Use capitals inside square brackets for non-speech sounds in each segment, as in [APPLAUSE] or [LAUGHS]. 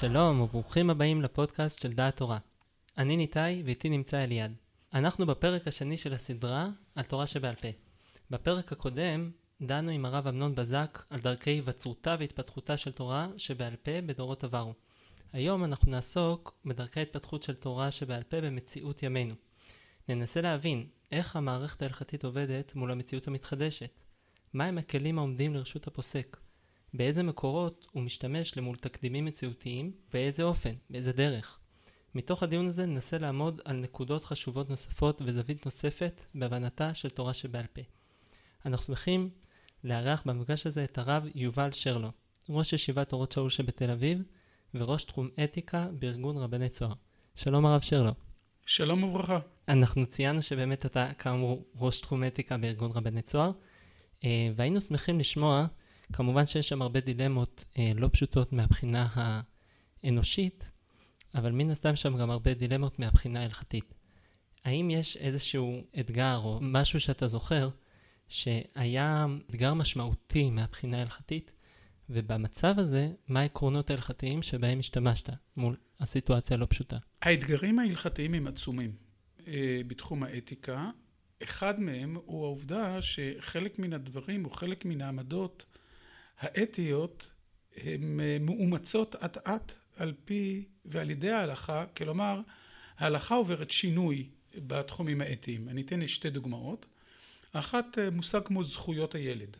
שלום וברוכים הבאים לפודקאסט של דעת תורה. אני ניתאי ואיתי נמצא אליעד. אנחנו בפרק השני של הסדרה על תורה שבעל פה. בפרק הקודם דנו עם הרב אמנון בזק על דרכי היווצרותה והתפתחותה של תורה שבעל פה בדורות עברו. היום אנחנו נעסוק בדרכי ההתפתחות של תורה שבעל פה במציאות ימינו. ננסה להבין איך המערכת ההלכתית עובדת מול המציאות המתחדשת. מהם הכלים העומדים לרשות הפוסק? באיזה מקורות הוא משתמש למול תקדימים מציאותיים, באיזה אופן, באיזה דרך. מתוך הדיון הזה ננסה לעמוד על נקודות חשובות נוספות וזווית נוספת בהבנתה של תורה שבעל פה. אנחנו שמחים לארח במפגש הזה את הרב יובל שרלו, ראש ישיבת אורות שאול שבתל אביב וראש תחום אתיקה בארגון רבני צוהר. שלום הרב שרלו. שלום וברכה. אנחנו ציינו שבאמת אתה כאמור ראש תחום אתיקה בארגון רבני צוהר, אה, והיינו שמחים לשמוע, כמובן שיש שם הרבה דילמות אה, לא פשוטות מהבחינה האנושית, אבל מן הסתם שם גם הרבה דילמות מהבחינה ההלכתית. האם יש איזשהו אתגר או משהו שאתה זוכר שהיה אתגר משמעותי מהבחינה ההלכתית, ובמצב הזה, מה העקרונות ההלכתיים שבהם השתמשת מול הסיטואציה הלא פשוטה? האתגרים ההלכתיים הם עצומים אה, בתחום האתיקה. אחד מהם הוא העובדה שחלק מן הדברים או חלק מן העמדות האתיות הן אה, מאומצות אט אט על פי ועל ידי ההלכה, כלומר ההלכה עוברת שינוי בתחומים האתיים. אני אתן שתי דוגמאות. אחת אה, מושג כמו זכויות הילד.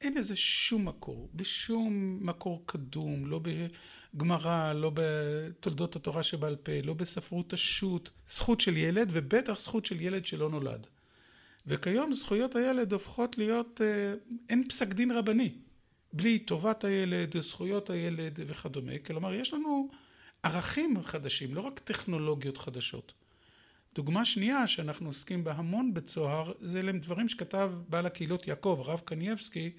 אין לזה שום מקור, בשום מקור קדום, לא בגמרא, לא בתולדות התורה שבעל פה, לא בספרות השו"ת, זכות של ילד ובטח זכות של ילד שלא נולד. וכיום זכויות הילד הופכות להיות, אה, אין פסק דין רבני, בלי טובת הילד, זכויות הילד וכדומה, כלומר יש לנו ערכים חדשים, לא רק טכנולוגיות חדשות. דוגמה שנייה שאנחנו עוסקים בה המון בצוהר, זה דברים שכתב בעל הקהילות יעקב, הרב קנייבסקי,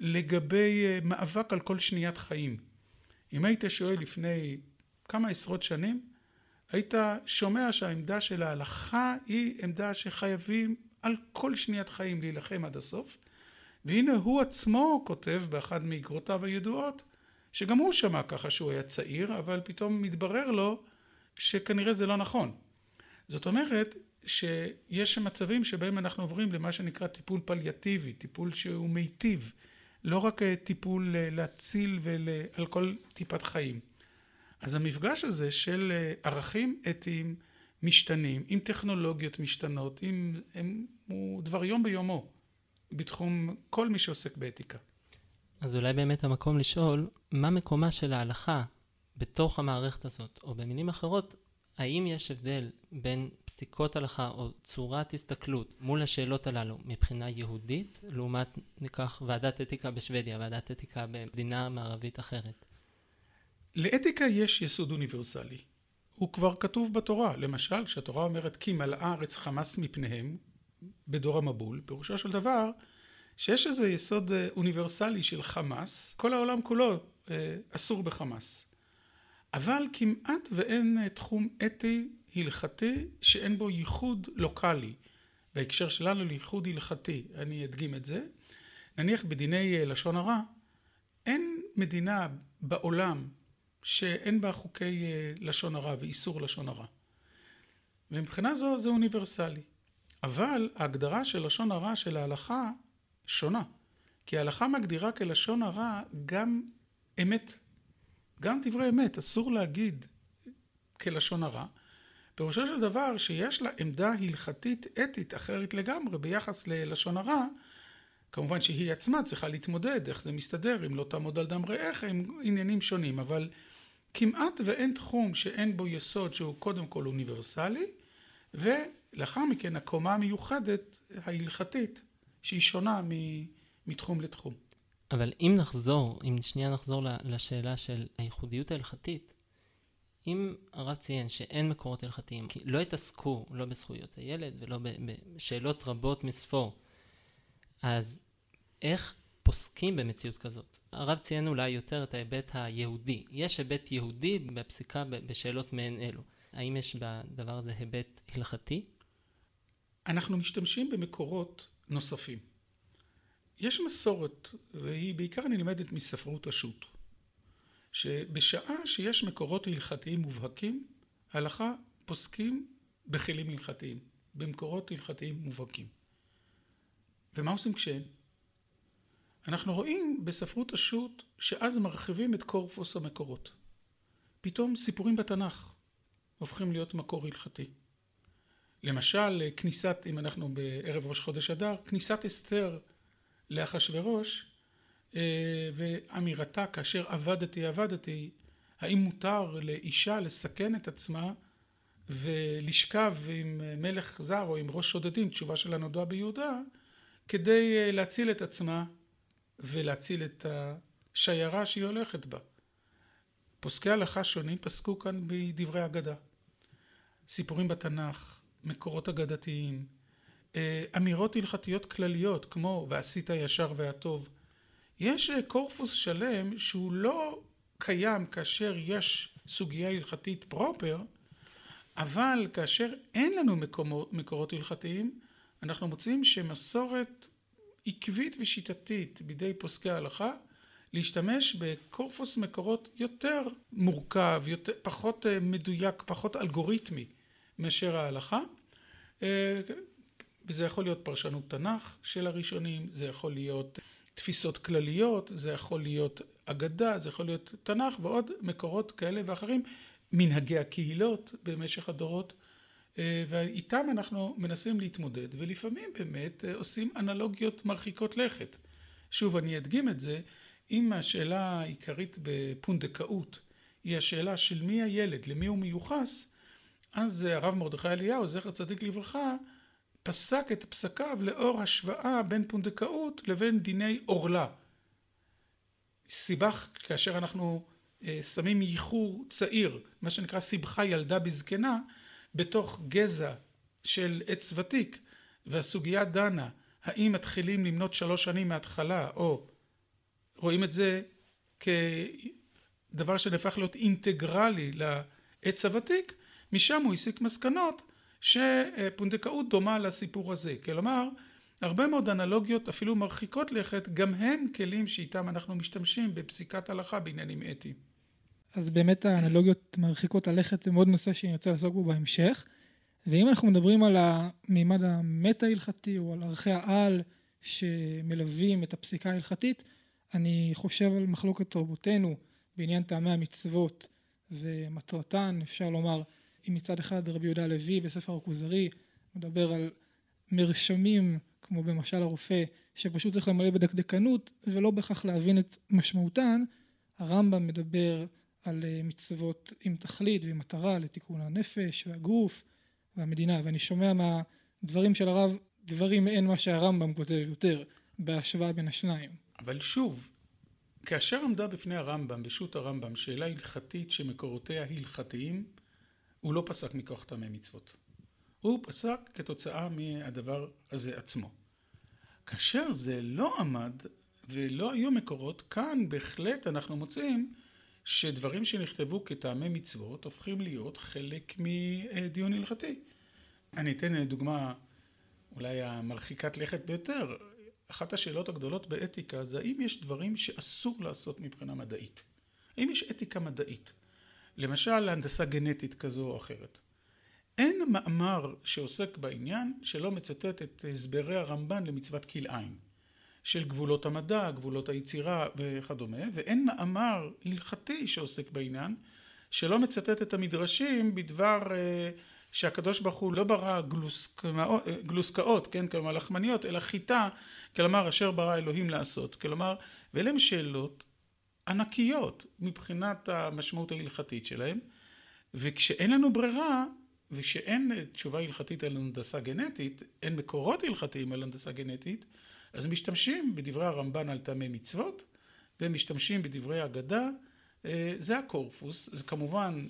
לגבי אה, מאבק על כל שניית חיים. אם היית שואל לפני כמה עשרות שנים, היית שומע שהעמדה של ההלכה היא עמדה שחייבים על כל שניית חיים להילחם עד הסוף, והנה הוא עצמו כותב באחד מאגרותיו הידועות, שגם הוא שמע ככה שהוא היה צעיר, אבל פתאום מתברר לו שכנראה זה לא נכון. זאת אומרת שיש מצבים שבהם אנחנו עוברים למה שנקרא טיפול פליאטיבי, טיפול שהוא מיטיב, לא רק אה, טיפול אה, להציל ועל כל טיפת חיים. אז המפגש הזה של אה, ערכים אתיים משתנים, עם טכנולוגיות משתנות, עם, עם, הוא דבר יום ביומו בתחום כל מי שעוסק באתיקה. אז אולי באמת המקום לשאול, מה מקומה של ההלכה בתוך המערכת הזאת, או במילים אחרות, האם יש הבדל בין פסיקות הלכה או צורת הסתכלות מול השאלות הללו מבחינה יהודית, לעומת ניקח ועדת אתיקה בשוודיה, ועדת אתיקה במדינה מערבית אחרת? לאתיקה יש יסוד אוניברסלי. הוא כבר כתוב בתורה. למשל, כשהתורה אומרת כי מלאה הארץ חמס מפניהם בדור המבול, פירושו של דבר שיש איזה יסוד אה, אוניברסלי של חמאס, כל העולם כולו אה, אסור בחמאס. אבל כמעט ואין אה, תחום אתי הלכתי שאין בו ייחוד לוקאלי. בהקשר שלנו לייחוד הלכתי, אני אדגים את זה. נניח בדיני לשון הרע, אין מדינה בעולם שאין בה חוקי לשון הרע ואיסור לשון הרע. ומבחינה זו זה אוניברסלי. אבל ההגדרה של לשון הרע של ההלכה שונה. כי ההלכה מגדירה כלשון הרע גם אמת גם דברי אמת אסור להגיד כלשון הרע. פירושו של דבר שיש לה עמדה הלכתית אתית אחרת לגמרי ביחס ללשון הרע, כמובן שהיא עצמה צריכה להתמודד איך זה מסתדר אם לא תעמוד על דם רעך עם עניינים שונים, אבל כמעט ואין תחום שאין בו יסוד שהוא קודם כל אוניברסלי, ולאחר מכן הקומה המיוחדת ההלכתית שהיא שונה מתחום לתחום. אבל אם נחזור, אם שנייה נחזור לשאלה של הייחודיות ההלכתית, אם הרב ציין שאין מקורות הלכתיים, כי לא התעסקו לא בזכויות הילד ולא בשאלות רבות מספור, אז איך פוסקים במציאות כזאת? הרב ציין אולי יותר את ההיבט היהודי. יש היבט יהודי בפסיקה בשאלות מעין אלו. האם יש בדבר הזה היבט הלכתי? אנחנו משתמשים במקורות נוספים. יש מסורת, והיא בעיקר נלמדת מספרות השו"ת, שבשעה שיש מקורות הלכתיים מובהקים, ההלכה פוסקים בכלים הלכתיים, במקורות הלכתיים מובהקים. ומה עושים כשאין? אנחנו רואים בספרות השו"ת שאז מרחיבים את קורפוס המקורות. פתאום סיפורים בתנ"ך הופכים להיות מקור הלכתי. למשל, כניסת, אם אנחנו בערב ראש חודש אדר, כניסת אסתר לאחשוורוש אה, ואמירתה כאשר עבדתי עבדתי, האם מותר לאישה לסכן את עצמה ולשכב עם מלך זר או עם ראש שודדים, תשובה של הנודע ביהודה, כדי אה, להציל את עצמה ולהציל את השיירה שהיא הולכת בה. פוסקי הלכה שונים פסקו כאן בדברי אגדה. סיפורים בתנ"ך, מקורות אגדתיים, אה, אמירות הלכתיות כלליות כמו ועשית הישר והטוב. יש אה, קורפוס שלם שהוא לא קיים כאשר יש סוגיה הלכתית פרופר, אבל כאשר אין לנו מקומות, מקורות הלכתיים, אנחנו מוצאים שמסורת עקבית ושיטתית בידי פוסקי ההלכה להשתמש בקורפוס מקורות יותר מורכב, יותר, פחות אה, מדויק, פחות אלגוריתמי מאשר ההלכה. אה, וזה יכול להיות פרשנות תנ"ך של הראשונים, זה יכול להיות תפיסות כלליות, זה יכול להיות אגדה, זה יכול להיות תנ"ך ועוד מקורות כאלה ואחרים, מנהגי הקהילות במשך הדורות, אה, ואיתם אנחנו מנסים להתמודד, ולפעמים באמת עושים אנלוגיות מרחיקות לכת. שוב, אני אדגים את זה, אם השאלה העיקרית בפונדקאות היא השאלה של מי הילד, למי הוא מיוחס, אז הרב מרדכי אליהו, זכר צדיק לברכה, פסק את פסקיו לאור השוואה בין פונדקאות לבין דיני עורלה. סיבך, כאשר אנחנו אה, שמים ייחור צעיר, מה שנקרא סיבכה ילדה בזקנה, בתוך גזע של עץ ותיק, והסוגיה דנה, האם מתחילים למנות שלוש שנים מההתחלה, או רואים את זה כדבר שנהפך להיות אינטגרלי לעץ הוותיק, משם הוא הסיק מסקנות שפונדקאות דומה לסיפור הזה. כלומר, הרבה מאוד אנלוגיות אפילו מרחיקות לכת, גם הן כלים שאיתם אנחנו משתמשים בפסיקת הלכה בעניינים אתיים. אז באמת האנלוגיות מרחיקות הלכת זה מאוד נושא שאני רוצה לעסוק בו בהמשך. ואם אנחנו מדברים על המימד המטה-הלכתי או על ערכי העל שמלווים את הפסיקה ההלכתית, אני חושב על מחלוקת תרבותנו בעניין טעמי המצוות ומטרתן, אפשר לומר, אם מצד אחד רבי יהודה הלוי בספר הכוזרי מדבר על מרשמים כמו במשל הרופא שפשוט צריך למלא בדקדקנות ולא בהכרח להבין את משמעותן, הרמב"ם מדבר על אה, מצוות עם תכלית ועם מטרה לתיקון הנפש והגוף והמדינה ואני שומע מהדברים של הרב דברים מעין מה שהרמב"ם כותב יותר בהשוואה בין השניים. אבל שוב, כאשר עמדה בפני הרמב"ם, בשו"ת הרמב"ם, שאלה הלכתית שמקורותיה הלכתיים, הוא לא פסק מכוח טעמי מצוות. הוא פסק כתוצאה מהדבר הזה עצמו. כאשר זה לא עמד ולא היו מקורות, כאן בהחלט אנחנו מוצאים שדברים שנכתבו כטעמי מצוות הופכים להיות חלק מדיון הלכתי. אני אתן דוגמה אולי המרחיקת לכת ביותר. אחת השאלות הגדולות באתיקה זה האם יש דברים שאסור לעשות מבחינה מדעית. האם יש אתיקה מדעית? למשל הנדסה גנטית כזו או אחרת. אין מאמר שעוסק בעניין שלא מצטט את הסברי הרמב"ן למצוות כלאיים. של גבולות המדע, גבולות היצירה וכדומה, ואין מאמר הלכתי שעוסק בעניין שלא מצטט את המדרשים בדבר אה, שהקדוש ברוך הוא לא ברא גלוסקאות, גלוסקאות, כן, כלומר לחמניות, אלא חיטה, כלומר אשר ברא אלוהים לעשות. כלומר, ואלה הם שאלות ענקיות מבחינת המשמעות ההלכתית שלהם, וכשאין לנו ברירה, וכשאין תשובה הלכתית על הנדסה גנטית, אין מקורות הלכתיים על הנדסה גנטית, אז משתמשים בדברי הרמב"ן על טעמי מצוות, ומשתמשים בדברי אגדה, אה, זה הקורפוס, זה כמובן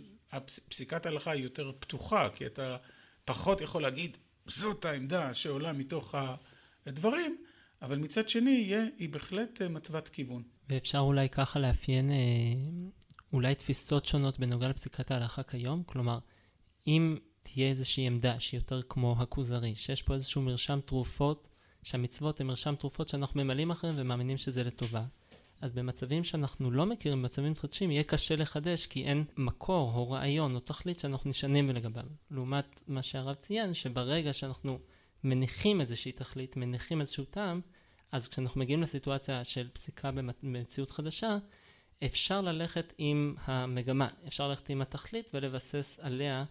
פסיקת ההלכה היא יותר פתוחה, כי אתה פחות יכול להגיד, זאת העמדה שעולה מתוך הדברים, אבל מצד שני, היא בהחלט אה, מתוות כיוון. ואפשר אולי ככה לאפיין אה, אולי תפיסות שונות בנוגע לפסיקת ההלכה כיום? כלומר, אם תהיה איזושהי עמדה שהיא יותר כמו הכוזרי, שיש פה איזשהו מרשם תרופות, שהמצוות הן מרשם תרופות שאנחנו ממלאים אחריהן ומאמינים שזה לטובה, אז במצבים שאנחנו לא מכירים, במצבים מתחדשים, יהיה קשה לחדש, כי אין מקור או רעיון או תכלית שאנחנו נשענים לגביו. לעומת מה שהרב ציין, שברגע שאנחנו מניחים איזושהי תכלית, מניחים איזשהו טעם, אז כשאנחנו מגיעים לסיטואציה של פסיקה במציאות חדשה, אפשר ללכת עם המגמה, אפשר ללכת עם התכלית ולבסס עליה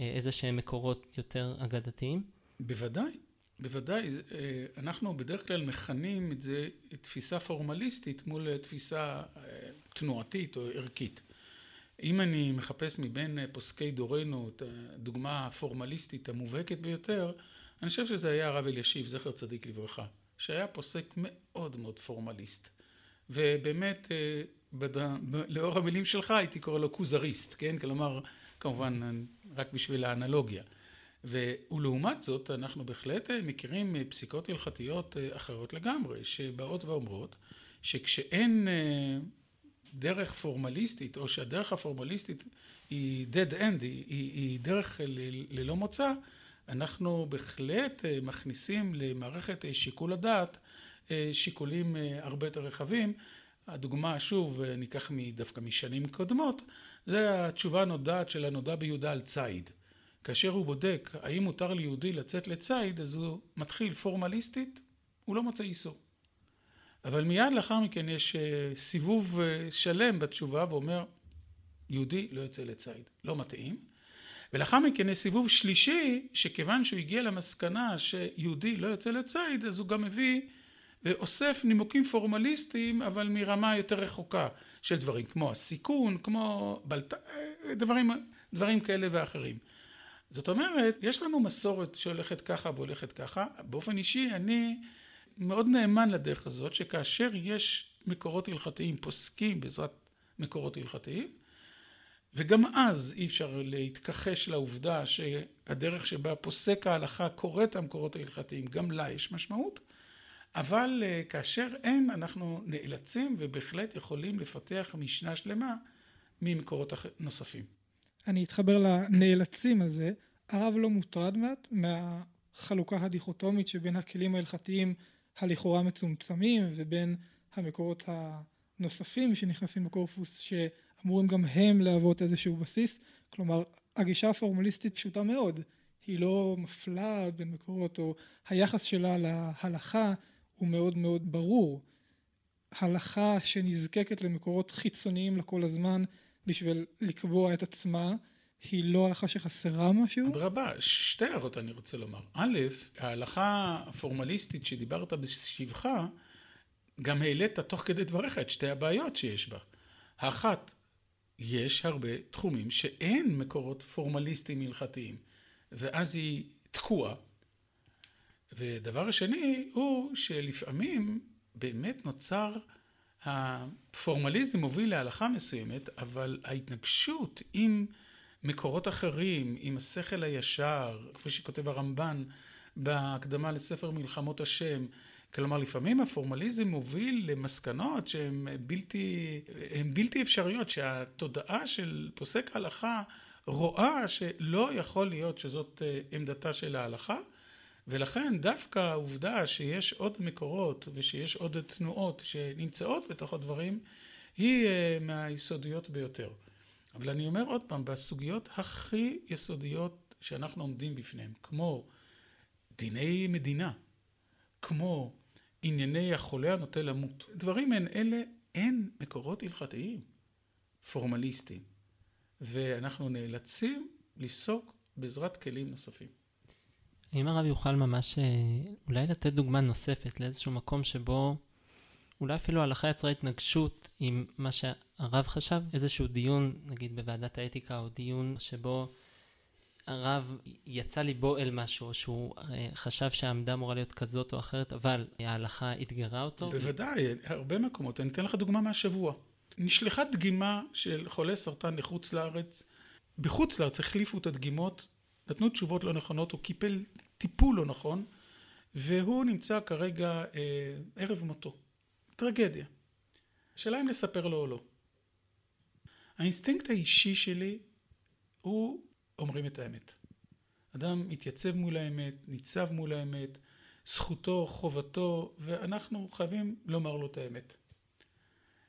אה, איזה שהם מקורות יותר אגדתיים. בוודאי, בוודאי. אה, אנחנו בדרך כלל מכנים את זה תפיסה פורמליסטית מול תפיסה אה, תנועתית או ערכית. אם אני מחפש מבין פוסקי דורנו את הדוגמה הפורמליסטית המובהקת ביותר, אני חושב שזה היה הרב אלישיב, זכר צדיק לברכה, שהיה פוסק מאוד מאוד פורמליסט. ובאמת, בד... לאור המילים שלך הייתי קורא לו כוזריסט, כן? כלומר, כמובן, רק בשביל האנלוגיה. ולעומת זאת, אנחנו בהחלט מכירים פסיקות הלכתיות אחרות לגמרי, שבאות ואומרות שכשאין דרך פורמליסטית, או שהדרך הפורמליסטית היא dead end, היא, היא, היא דרך ללא מוצא, אנחנו בהחלט מכניסים למערכת שיקול הדעת שיקולים הרבה יותר רחבים. הדוגמה, שוב, ניקח דווקא משנים קודמות, זה התשובה הנודעת של הנודע ביהודה על ציד. כאשר הוא בודק האם מותר ליהודי לצאת לציד, אז הוא מתחיל פורמליסטית, הוא לא מוצא איסור. אבל מיד לאחר מכן יש סיבוב שלם בתשובה ואומר, יהודי לא יוצא לציד, לא מתאים. ולאחר מכן יש סיבוב שלישי, שכיוון שהוא הגיע למסקנה שיהודי לא יוצא לציד, אז הוא גם מביא ואוסף נימוקים פורמליסטיים, אבל מרמה יותר רחוקה של דברים, כמו הסיכון, כמו בלט... דברים, דברים כאלה ואחרים. זאת אומרת, יש לנו מסורת שהולכת ככה והולכת ככה. באופן אישי, אני מאוד נאמן לדרך הזאת, שכאשר יש מקורות הלכתיים, פוסקים בעזרת מקורות הלכתיים, וגם אז אי אפשר להתכחש לעובדה שהדרך שבה פוסק ההלכה קורא את המקורות ההלכתיים, גם לה יש משמעות. אבל כאשר אין, אנחנו נאלצים ובהחלט יכולים לפתח משנה שלמה ממקורות נוספים. אני אתחבר לנאלצים הזה. הרב לא מוטרד מעט מהחלוקה הדיכוטומית שבין הכלים ההלכתיים הלכאורה מצומצמים ובין המקורות הנוספים שנכנסים בקורפוס שאמורים גם הם להוות איזשהו בסיס. כלומר, הגישה הפורמליסטית פשוטה מאוד. היא לא מפלה בין מקורות או היחס שלה להלכה הוא מאוד מאוד ברור. הלכה שנזקקת למקורות חיצוניים לכל הזמן בשביל לקבוע את עצמה, היא לא הלכה שחסרה משהו? אדרבה, שתי הערות אני רוצה לומר. א', ההלכה הפורמליסטית שדיברת בשבחה, גם העלית תוך כדי דבריך את שתי הבעיות שיש בה. האחת, יש הרבה תחומים שאין מקורות פורמליסטיים הלכתיים, ואז היא תקועה. ודבר השני הוא שלפעמים באמת נוצר הפורמליזם מוביל להלכה מסוימת, אבל ההתנגשות עם מקורות אחרים, עם השכל הישר, כפי שכותב הרמב"ן בהקדמה לספר מלחמות השם, כלומר לפעמים הפורמליזם מוביל למסקנות שהן בלתי, בלתי אפשריות, שהתודעה של פוסק ההלכה רואה שלא יכול להיות שזאת עמדתה של ההלכה ולכן דווקא העובדה שיש עוד מקורות ושיש עוד תנועות שנמצאות בתוך הדברים היא מהיסודיות ביותר. אבל אני אומר עוד פעם, בסוגיות הכי יסודיות שאנחנו עומדים בפניהן, כמו דיני מדינה, כמו ענייני החולה הנוטה למות, דברים מעין אלה אין מקורות הלכתיים פורמליסטיים, ואנחנו נאלצים לפסוק בעזרת כלים נוספים. אם הרב יוכל ממש אולי לתת דוגמה נוספת לאיזשהו מקום שבו אולי אפילו ההלכה יצרה התנגשות עם מה שהרב חשב, איזשהו דיון נגיד בוועדת האתיקה או דיון שבו הרב יצא ליבו אל משהו, שהוא חשב שהעמדה אמורה להיות כזאת או אחרת, אבל ההלכה אתגרה אותו. בוודאי, הרבה מקומות. אני אתן לך דוגמה מהשבוע. נשלחה דגימה של חולה סרטן לחוץ לארץ. בחוץ לארץ החליפו את הדגימות נתנו תשובות לא נכונות, הוא קיבל טיפול לא נכון, והוא נמצא כרגע אה, ערב מותו. טרגדיה. השאלה אם לספר לו או לא. האינסטינקט האישי שלי הוא אומרים את האמת. אדם מתייצב מול האמת, ניצב מול האמת, זכותו, חובתו, ואנחנו חייבים לומר לו את האמת.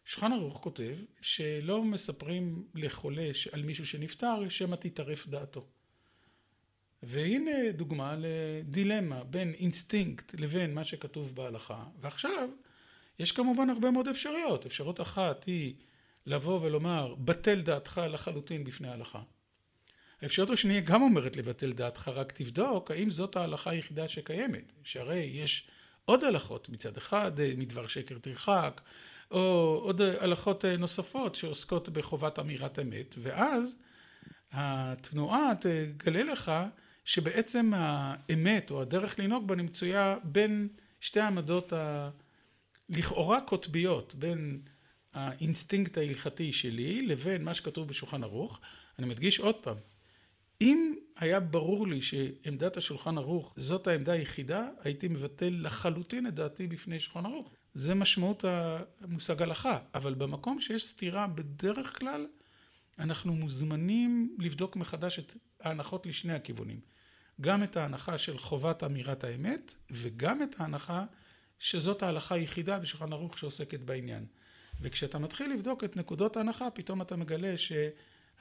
שולחן ערוך כותב שלא מספרים לחולה על מישהו שנפטר שמא תטרף דעתו. והנה דוגמה לדילמה בין אינסטינקט לבין מה שכתוב בהלכה ועכשיו יש כמובן הרבה מאוד אפשרויות אפשרות אחת היא לבוא ולומר בטל דעתך לחלוטין בפני ההלכה האפשרות השנייה גם אומרת לבטל דעתך רק תבדוק האם זאת ההלכה היחידה שקיימת. שהרי יש עוד הלכות מצד אחד מדבר שקר תרחק או עוד הלכות נוספות שעוסקות בחובת אמירת אמת ואז התנועה תגלה לך שבעצם האמת או הדרך לנהוג בה נמצויה בין שתי העמדות הלכאורה קוטביות בין האינסטינקט ההלכתי שלי לבין מה שכתוב בשולחן ערוך. אני מדגיש עוד פעם אם היה ברור לי שעמדת השולחן ערוך זאת העמדה היחידה הייתי מבטל לחלוטין את דעתי בפני שולחן ערוך. זה משמעות המושג הלכה. אבל במקום שיש סתירה בדרך כלל אנחנו מוזמנים לבדוק מחדש את ההנחות לשני הכיוונים. גם את ההנחה של חובת אמירת האמת וגם את ההנחה שזאת ההלכה היחידה בשולחן ערוך שעוסקת בעניין. וכשאתה מתחיל לבדוק את נקודות ההנחה פתאום אתה מגלה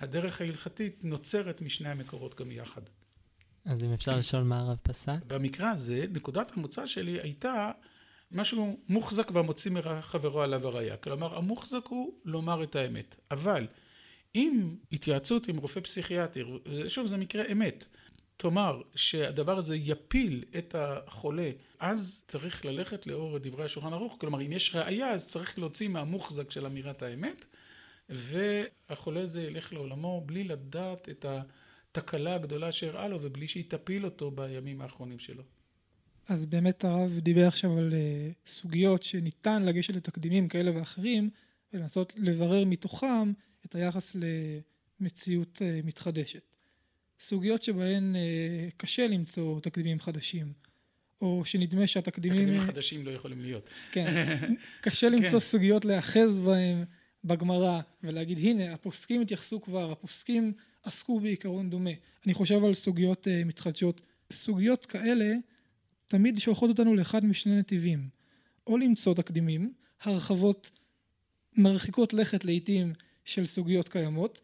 שהדרך ההלכתית נוצרת משני המקורות גם יחד. אז אם אפשר לשאול מה הרב פסק? במקרה הזה נקודת המוצא שלי הייתה משהו מוחזק והמוציא מחברו עליו הראייה כלומר המוחזק הוא לומר את האמת אבל אם התייעצות עם רופא פסיכיאטר שוב זה מקרה אמת תאמר שהדבר הזה יפיל את החולה אז צריך ללכת לאור דברי השולחן ערוך כלומר אם יש ראייה אז צריך להוציא מהמוחזק של אמירת האמת והחולה הזה ילך לעולמו בלי לדעת את התקלה הגדולה שאירעה לו ובלי שהיא תפיל אותו בימים האחרונים שלו. אז באמת הרב דיבר עכשיו על סוגיות שניתן לגשת לתקדימים כאלה ואחרים ולנסות לברר מתוכם את היחס למציאות מתחדשת. סוגיות שבהן קשה למצוא תקדימים חדשים או שנדמה שהתקדימים... תקדימים חדשים לא יכולים להיות. כן, [LAUGHS] קשה למצוא סוגיות להאחז בהם בגמרא ולהגיד הנה הפוסקים התייחסו כבר, הפוסקים עסקו בעיקרון דומה. אני חושב על סוגיות מתחדשות. סוגיות כאלה תמיד שולחות אותנו לאחד משני נתיבים או למצוא תקדימים, הרחבות מרחיקות לכת לעיתים של סוגיות קיימות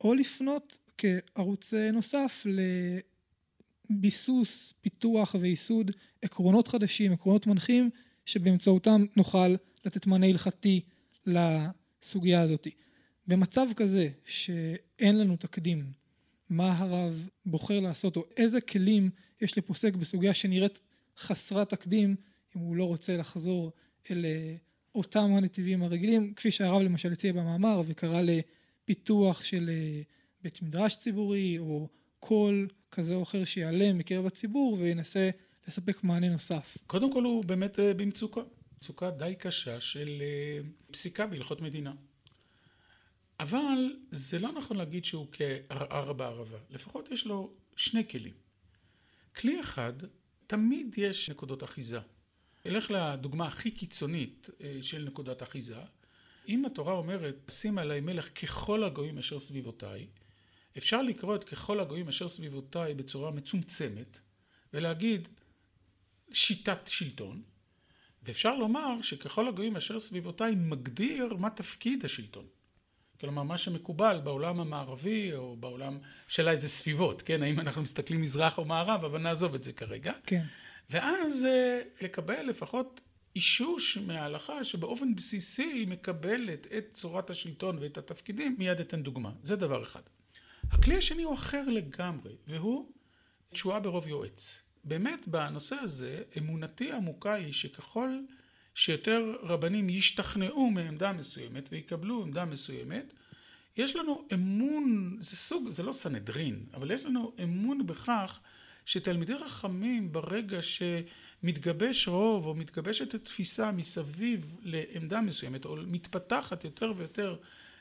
או לפנות כערוץ נוסף לביסוס, פיתוח וייסוד עקרונות חדשים, עקרונות מנחים שבאמצעותם נוכל לתת מענה הלכתי לסוגיה הזאת. במצב כזה שאין לנו תקדים מה הרב בוחר לעשות או איזה כלים יש לפוסק בסוגיה שנראית חסרת תקדים אם הוא לא רוצה לחזור אל אותם הנתיבים הרגילים כפי שהרב למשל הציע במאמר וקרא לפיתוח של בית מדרש ציבורי או קול כזה או אחר שיעלה מקרב הציבור וינסה לספק מענה נוסף. קודם כל הוא באמת במצוקה, מצוקה די קשה של פסיקה בהלכות מדינה. אבל זה לא נכון להגיד שהוא כערער בערבה, לפחות יש לו שני כלים. כלי אחד, תמיד יש נקודות אחיזה. אלך לדוגמה הכי קיצונית של נקודת אחיזה. אם התורה אומרת, שים עליי מלך ככל הגויים אשר סביבותיי, אפשר לקרוא את ככל הגויים אשר סביבותיי בצורה מצומצמת ולהגיד שיטת שלטון ואפשר לומר שככל הגויים אשר סביבותיי מגדיר מה תפקיד השלטון. כלומר מה שמקובל בעולם המערבי או בעולם של איזה סביבות, כן? האם אנחנו מסתכלים מזרח או מערב, אבל נעזוב את זה כרגע. כן. ואז לקבל לפחות אישוש מההלכה שבאופן בסיסי היא מקבלת את צורת השלטון ואת התפקידים, מיד אתן דוגמה. זה דבר אחד. הכלי השני הוא אחר לגמרי, והוא תשועה ברוב יועץ. באמת בנושא הזה אמונתי עמוקה היא שככל שיותר רבנים ישתכנעו מעמדה מסוימת ויקבלו עמדה מסוימת, יש לנו אמון, זה סוג, זה לא סנהדרין, אבל יש לנו אמון בכך שתלמידי חכמים ברגע שמתגבש רוב או מתגבשת תפיסה מסביב לעמדה מסוימת או מתפתחת יותר ויותר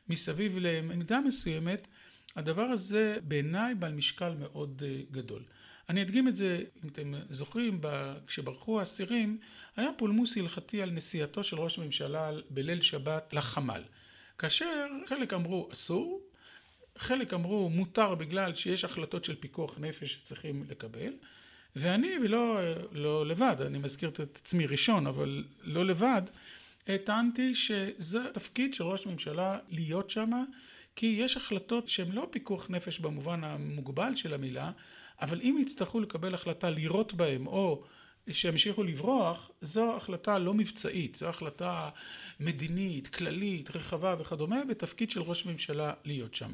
מסביב לעמדה מסוימת, הדבר הזה בעיניי בעל משקל מאוד גדול. אני אדגים את זה, אם אתם זוכרים, כשברחו האסירים, היה פולמוס הלכתי על נסיעתו של ראש הממשלה בליל שבת לחמ"ל. כאשר חלק אמרו אסור, חלק אמרו מותר בגלל שיש החלטות של פיקוח נפש שצריכים לקבל, ואני ולא לא לבד, אני מזכיר את עצמי ראשון, אבל לא לבד, טענתי שזה תפקיד של ראש ממשלה להיות שם, כי יש החלטות שהן לא פיקוח נפש במובן המוגבל של המילה, אבל אם יצטרכו לקבל החלטה לירות בהם או שימשיכו לברוח, זו החלטה לא מבצעית, זו החלטה מדינית, כללית, רחבה וכדומה, בתפקיד של ראש ממשלה להיות שם.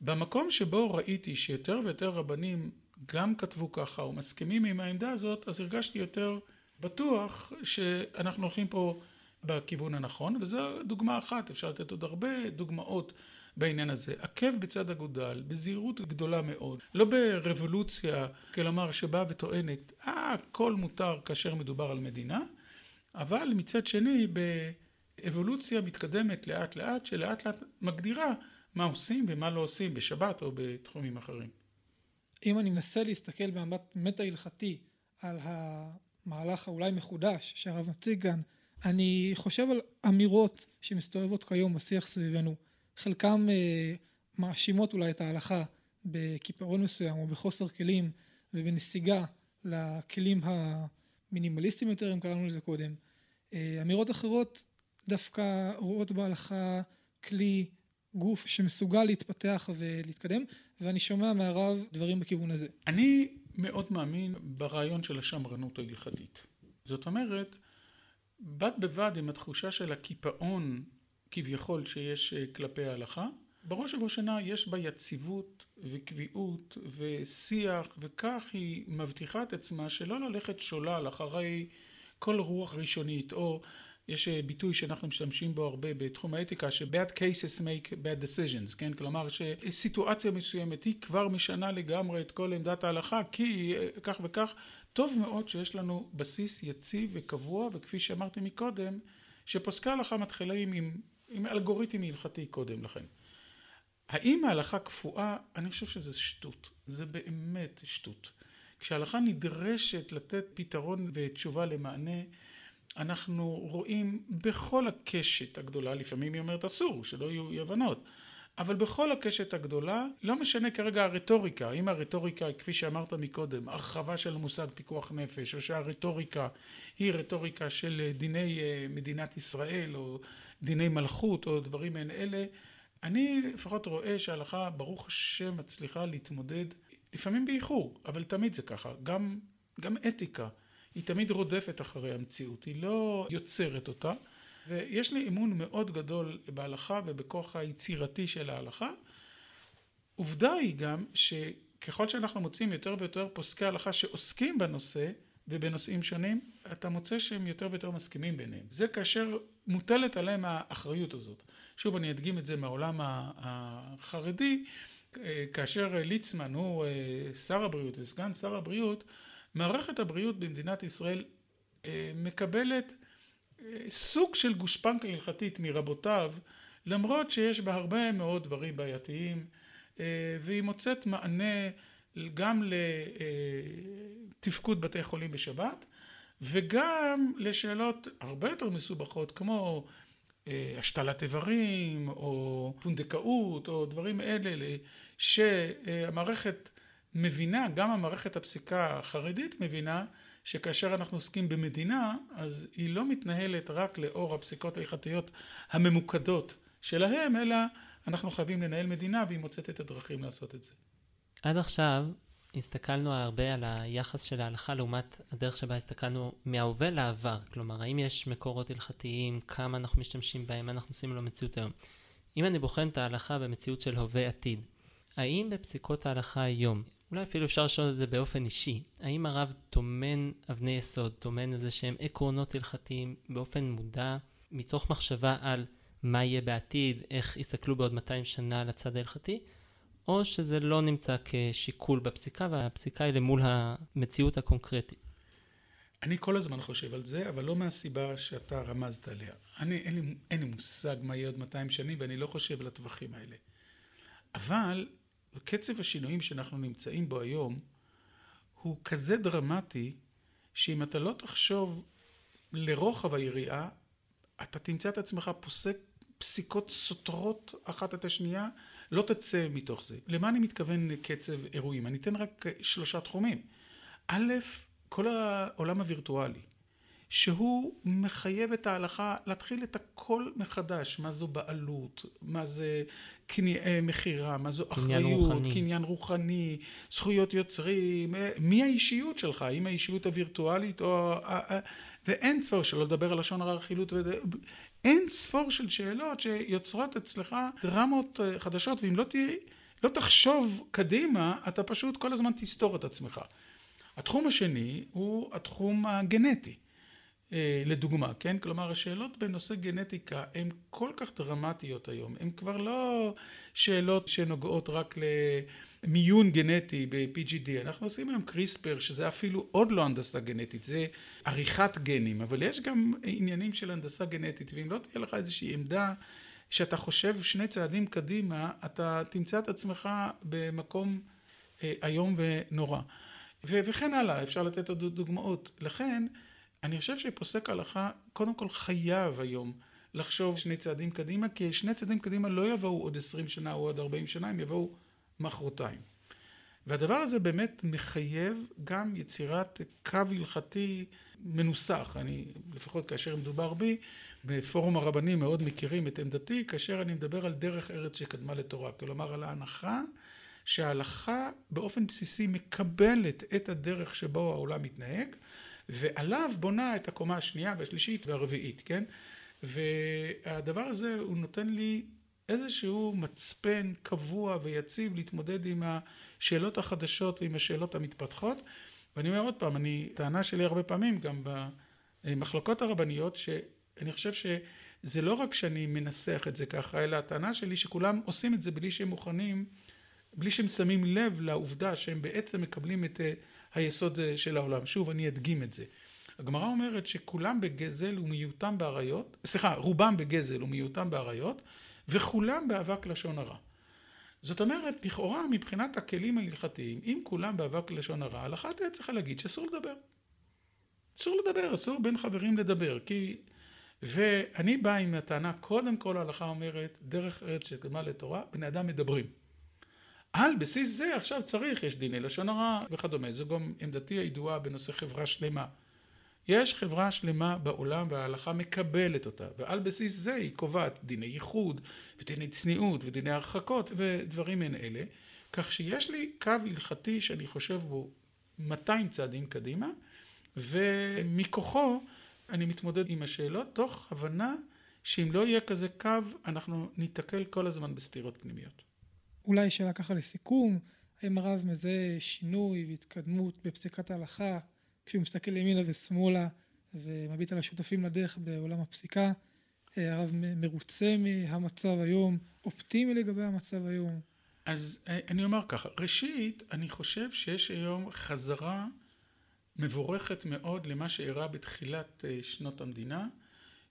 במקום שבו ראיתי שיותר ויותר רבנים גם כתבו ככה ומסכימים עם העמדה הזאת, אז הרגשתי יותר בטוח שאנחנו הולכים פה בכיוון הנכון, וזו דוגמה אחת, אפשר לתת עוד הרבה דוגמאות בעניין הזה. עקב בצד אגודל, בזהירות גדולה מאוד, לא ברבולוציה, כלומר שבאה וטוענת, אה, הכל מותר כאשר מדובר על מדינה, אבל מצד שני באבולוציה מתקדמת לאט לאט, שלאט לאט מגדירה מה עושים ומה לא עושים בשבת או בתחומים אחרים. אם אני מנסה להסתכל במבט מטה הלכתי על המהלך האולי מחודש שהרב מציג כאן, אני חושב על אמירות שמסתובבות כיום בשיח סביבנו, חלקם אה, מאשימות אולי את ההלכה בקיפאון מסוים או בחוסר כלים ובנסיגה לכלים המינימליסטיים יותר אם קראנו לזה קודם. אה, אמירות אחרות דווקא רואות בהלכה כלי גוף שמסוגל להתפתח ולהתקדם ואני שומע מהרב דברים בכיוון הזה. אני מאוד מאמין ברעיון של השמרנות ההלכתית. זאת אומרת, בד בבד עם התחושה של הקיפאון כביכול שיש אה, כלפי ההלכה, בראש ובראשונה יש בה יציבות וקביעות ושיח וכך היא מבטיחה את עצמה שלא ללכת שולל אחרי כל רוח ראשונית או יש אה, ביטוי שאנחנו משתמשים בו הרבה בתחום האתיקה ש-bad cases make bad decisions, כן? כלומר שסיטואציה מסוימת היא כבר משנה לגמרי את כל עמדת ההלכה כי אה, כך וכך טוב מאוד שיש לנו בסיס יציב וקבוע וכפי שאמרתי מקודם שפוסקי ההלכה מתחילים עם, עם אלגוריתם הלכתי קודם לכן. האם ההלכה קפואה? אני חושב שזה שטות, זה באמת שטות. כשההלכה נדרשת לתת פתרון ותשובה למענה אנחנו רואים בכל הקשת הגדולה, לפעמים היא אומרת אסור, שלא יהיו אי הבנות, אבל בכל הקשת הגדולה, לא משנה כרגע הרטוריקה, אם הרטוריקה, כפי שאמרת מקודם, הרחבה של המושג פיקוח נפש, או שהרטוריקה היא רטוריקה של דיני אה, מדינת ישראל, או דיני מלכות, או דברים מעין אלה, אני לפחות רואה שההלכה, ברוך השם, מצליחה להתמודד, לפעמים באיחור, אבל תמיד זה ככה, גם, גם אתיקה. היא תמיד רודפת אחרי המציאות, היא לא יוצרת אותה, ויש לי אמון מאוד גדול בהלכה ובכוח היצירתי של ההלכה. עובדה היא גם שככל שאנחנו מוצאים יותר ויותר פוסקי הלכה שעוסקים בנושא ובנושאים שונים, אתה מוצא שהם יותר ויותר מסכימים ביניהם. זה כאשר מוטלת עליהם האחריות הזאת. שוב, אני אדגים את זה מהעולם החרדי, כאשר ליצמן הוא אה, שר הבריאות וסגן שר הבריאות, מערכת הבריאות במדינת ישראל אה, מקבלת אה, סוג של גושפנקה הלכתית מרבותיו, למרות שיש בה הרבה מאוד דברים בעייתיים, אה, והיא מוצאת מענה גם לתפקוד בתי חולים בשבת, וגם לשאלות הרבה יותר מסובכות, כמו השתלת איברים, או פונדקאות, או דברים אלה, שהמערכת מבינה, גם המערכת הפסיקה החרדית מבינה, שכאשר אנחנו עוסקים במדינה, אז היא לא מתנהלת רק לאור הפסיקות ההלכתיות הממוקדות שלהם, אלא אנחנו חייבים לנהל מדינה והיא מוצאת את הדרכים לעשות את זה. עד עכשיו הסתכלנו הרבה על היחס של ההלכה לעומת הדרך שבה הסתכלנו מההווה לעבר. כלומר, האם יש מקורות הלכתיים, כמה אנחנו משתמשים בהם, מה אנחנו עושים למציאות היום. אם אני בוחן את ההלכה במציאות של הווה עתיד, האם בפסיקות ההלכה היום אולי אפילו אפשר לשאול את זה באופן אישי. האם הרב טומן אבני יסוד, טומן איזה שהם עקרונות הלכתיים באופן מודע, מתוך מחשבה על מה יהיה בעתיד, איך יסתכלו בעוד 200 שנה על הצד ההלכתי, או שזה לא נמצא כשיקול בפסיקה והפסיקה היא למול המציאות הקונקרטית. אני כל הזמן חושב על זה, אבל לא מהסיבה שאתה רמזת עליה. אני, אין לי, אין לי מושג מה יהיה עוד 200 שנים ואני לא חושב על הטווחים האלה. אבל וקצב השינויים שאנחנו נמצאים בו היום הוא כזה דרמטי שאם אתה לא תחשוב לרוחב היריעה אתה תמצא את עצמך פוסק פסיקות סותרות אחת את השנייה לא תצא מתוך זה. למה אני מתכוון קצב אירועים? אני אתן רק שלושה תחומים. א', כל העולם הווירטואלי שהוא מחייב את ההלכה להתחיל את הכל מחדש, מה זו בעלות, מה זה מכירה, מה זו קניין אחריות, רוחני. קניין רוחני, זכויות יוצרים, אה, מי האישיות שלך, האם האישיות הווירטואלית או... ואין ספור, שלא לדבר על לשון הרע רכילות, וזה- אין ספור של שאלות שיוצרות אצלך דרמות אה, חדשות, ואם לא תהיה, לא תחשוב קדימה, אתה פשוט כל הזמן תסתור את עצמך. התחום השני הוא התחום הגנטי. אה, לדוגמה, כן? כלומר, השאלות בנושא גנטיקה הן כל כך דרמטיות היום. הן כבר לא שאלות שנוגעות רק למיון גנטי ב-PGD. אנחנו עושים היום קריספר, שזה אפילו עוד לא הנדסה גנטית, זה עריכת גנים. אבל יש גם עניינים של הנדסה גנטית, ואם לא תהיה לך איזושהי עמדה שאתה חושב שני צעדים קדימה, אתה תמצא את עצמך במקום אה, איום ונורא. וכן הלאה, אפשר לתת עוד דוגמאות. לכן, אני חושב שפוסק ההלכה, קודם כל חייב היום לחשוב שני צעדים קדימה, כי שני צעדים קדימה לא יבואו עוד עשרים שנה או עוד ארבעים שנה, הם יבואו מחרתיים. והדבר הזה באמת מחייב גם יצירת קו הלכתי מנוסח. אני, לפחות כאשר מדובר בי, בפורום הרבנים מאוד מכירים את עמדתי, כאשר אני מדבר על דרך ארץ שקדמה לתורה. כלומר, על ההנחה שההלכה באופן בסיסי מקבלת את הדרך שבו העולם מתנהג, ועליו בונה את הקומה השנייה והשלישית והרביעית, כן? והדבר הזה הוא נותן לי איזשהו מצפן קבוע ויציב להתמודד עם השאלות החדשות ועם השאלות המתפתחות. ואני אומר עוד פעם, אני, טענה שלי הרבה פעמים גם במחלקות הרבניות, שאני חושב שזה לא רק שאני מנסח את זה ככה, אלא הטענה שלי שכולם עושים את זה בלי שהם מוכנים, בלי שהם שמים לב לעובדה שהם בעצם מקבלים את היסוד של העולם. שוב, אני אדגים את זה. הגמרא אומרת שכולם בגזל ומיעוטם באריות, סליחה, רובם בגזל ומיעוטם באריות, וכולם באבק לשון הרע. זאת אומרת, לכאורה מבחינת הכלים ההלכתיים, אם כולם באבק לשון הרע, ההלכה תהיה צריכה להגיד שאסור לדבר. אסור לדבר, אסור בין חברים לדבר, כי... ואני בא עם הטענה, קודם כל ההלכה אומרת, דרך ארץ שקדמה לתורה, בני אדם מדברים. על בסיס זה עכשיו צריך, יש דיני לשון הרע וכדומה. זו גם עמדתי הידועה בנושא חברה שלמה. יש חברה שלמה בעולם וההלכה מקבלת אותה, ועל בסיס זה היא קובעת דיני ייחוד, ודיני צניעות, ודיני הרחקות, ודברים מעין אלה, כך שיש לי קו הלכתי שאני חושב בו 200 צעדים קדימה, ומכוחו אני מתמודד עם השאלות, תוך הבנה שאם לא יהיה כזה קו, אנחנו ניתקל כל הזמן בסתירות פנימיות. אולי שאלה ככה לסיכום, האם הרב מזהה שינוי והתקדמות בפסיקת ההלכה כשהוא מסתכל ימינה ושמאלה ומביט על השותפים לדרך בעולם הפסיקה? הרב מרוצה מהמצב היום, אופטימי לגבי המצב היום? אז אני אומר ככה, ראשית, אני חושב שיש היום חזרה מבורכת מאוד למה שאירע בתחילת שנות המדינה,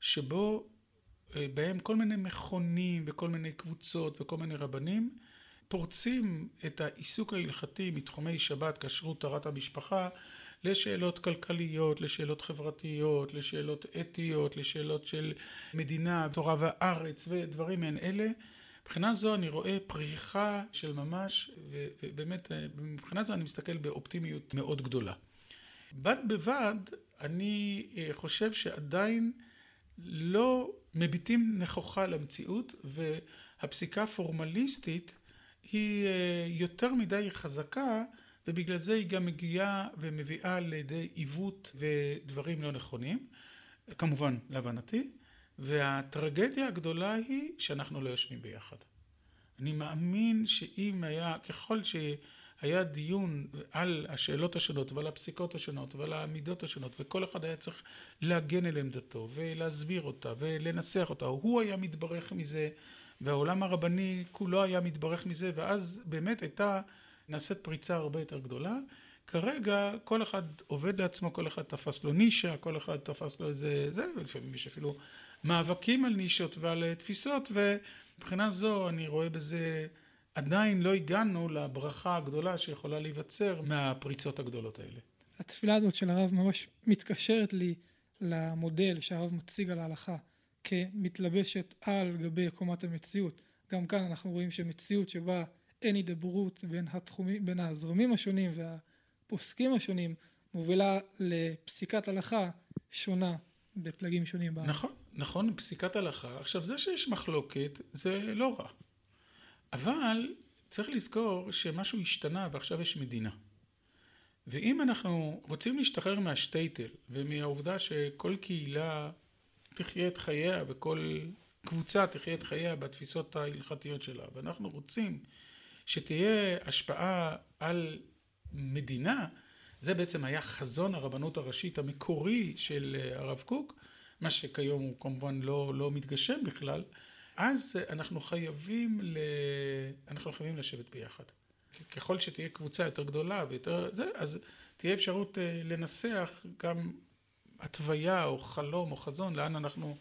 שבו בהם כל מיני מכונים וכל מיני קבוצות וכל מיני רבנים פורצים את העיסוק ההלכתי מתחומי שבת, כשרות, טהרת המשפחה, לשאלות כלכליות, לשאלות חברתיות, לשאלות אתיות, לשאלות של מדינה, תורה והארץ ודברים מעין אלה. מבחינה זו אני רואה פריחה של ממש, ובאמת מבחינה זו אני מסתכל באופטימיות מאוד גדולה. בד בבד אני חושב שעדיין לא מביטים נכוחה למציאות, והפסיקה הפורמליסטית היא יותר מדי חזקה, ובגלל זה היא גם מגיעה ומביאה לידי עיוות ודברים לא נכונים, כמובן להבנתי, והטרגדיה הגדולה היא שאנחנו לא יושבים ביחד. אני מאמין שאם היה, ככל שהיה דיון על השאלות השונות ועל הפסיקות השונות ועל העמידות השונות, וכל אחד היה צריך להגן על עמדתו ולהסביר אותה ולנסח אותה, הוא היה מתברך מזה, והעולם הרבני כולו היה מתברך מזה, ואז באמת הייתה נעשית פריצה הרבה יותר גדולה. כרגע כל אחד עובד לעצמו, כל אחד תפס לו נישה, כל אחד תפס לו איזה... זה, ולפעמים יש אפילו מאבקים על נישות ועל תפיסות, ומבחינה זו אני רואה בזה, עדיין לא הגענו לברכה הגדולה שיכולה להיווצר מהפריצות הגדולות האלה. התפילה הזאת של הרב ממש מתקשרת לי למודל שהרב מציג על ההלכה כמתלבשת על גבי קומת המציאות. גם כאן אנחנו רואים שמציאות שבה אין הידברות בין התחומים, בין הזרמים השונים והפוסקים השונים, מובילה לפסיקת הלכה שונה בפלגים שונים בארץ. נכון, נכון, פסיקת הלכה. עכשיו, זה שיש מחלוקת, זה לא רע. אבל צריך לזכור שמשהו השתנה ועכשיו יש מדינה. ואם אנחנו רוצים להשתחרר מהשטייטל ומהעובדה שכל קהילה תחיה את חייה וכל קבוצה תחיה את חייה בתפיסות ההלכתיות שלה, ואנחנו רוצים שתהיה השפעה על מדינה, זה בעצם היה חזון הרבנות הראשית המקורי של אה, הרב קוק, מה שכיום הוא כמובן לא, לא מתגשם בכלל, אז אנחנו חייבים, ל... אנחנו חייבים לשבת ביחד. ככל שתהיה קבוצה יותר גדולה ויותר זה, אז תהיה אפשרות אה, לנסח גם התוויה או חלום או חזון לאן אנחנו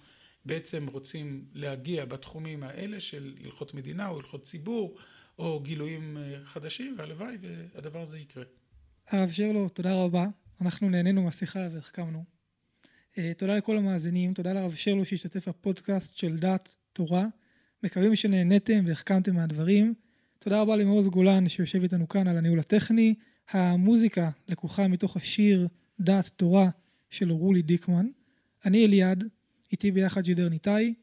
בעצם רוצים להגיע בתחומים האלה של הלכות מדינה או הלכות ציבור או גילויים אה, חדשים, והלוואי והדבר הזה יקרה. הרב שרלו, תודה רבה. אנחנו נהנינו מהשיחה והחכמנו. אה, תודה לכל המאזינים, תודה לרב שרלו שהשתתף בפודקאסט של דת תורה. מקווים שנהניתם והחכמתם מהדברים. תודה רבה למעוז גולן שיושב איתנו כאן על הניהול הטכני. המוזיקה לקוחה מתוך השיר דת תורה של רולי דיקמן. אני אליעד, איתי ביחד ג'ידר ניתאי.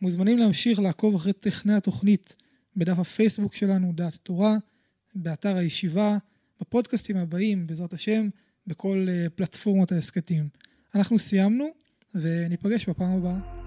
מוזמנים להמשיך לעקוב אחרי טכני התוכנית בדף הפייסבוק שלנו, דת תורה, באתר הישיבה, בפודקאסטים הבאים, בעזרת השם, בכל אה, פלטפורמות ההסכתים. אנחנו סיימנו, וניפגש בפעם הבאה.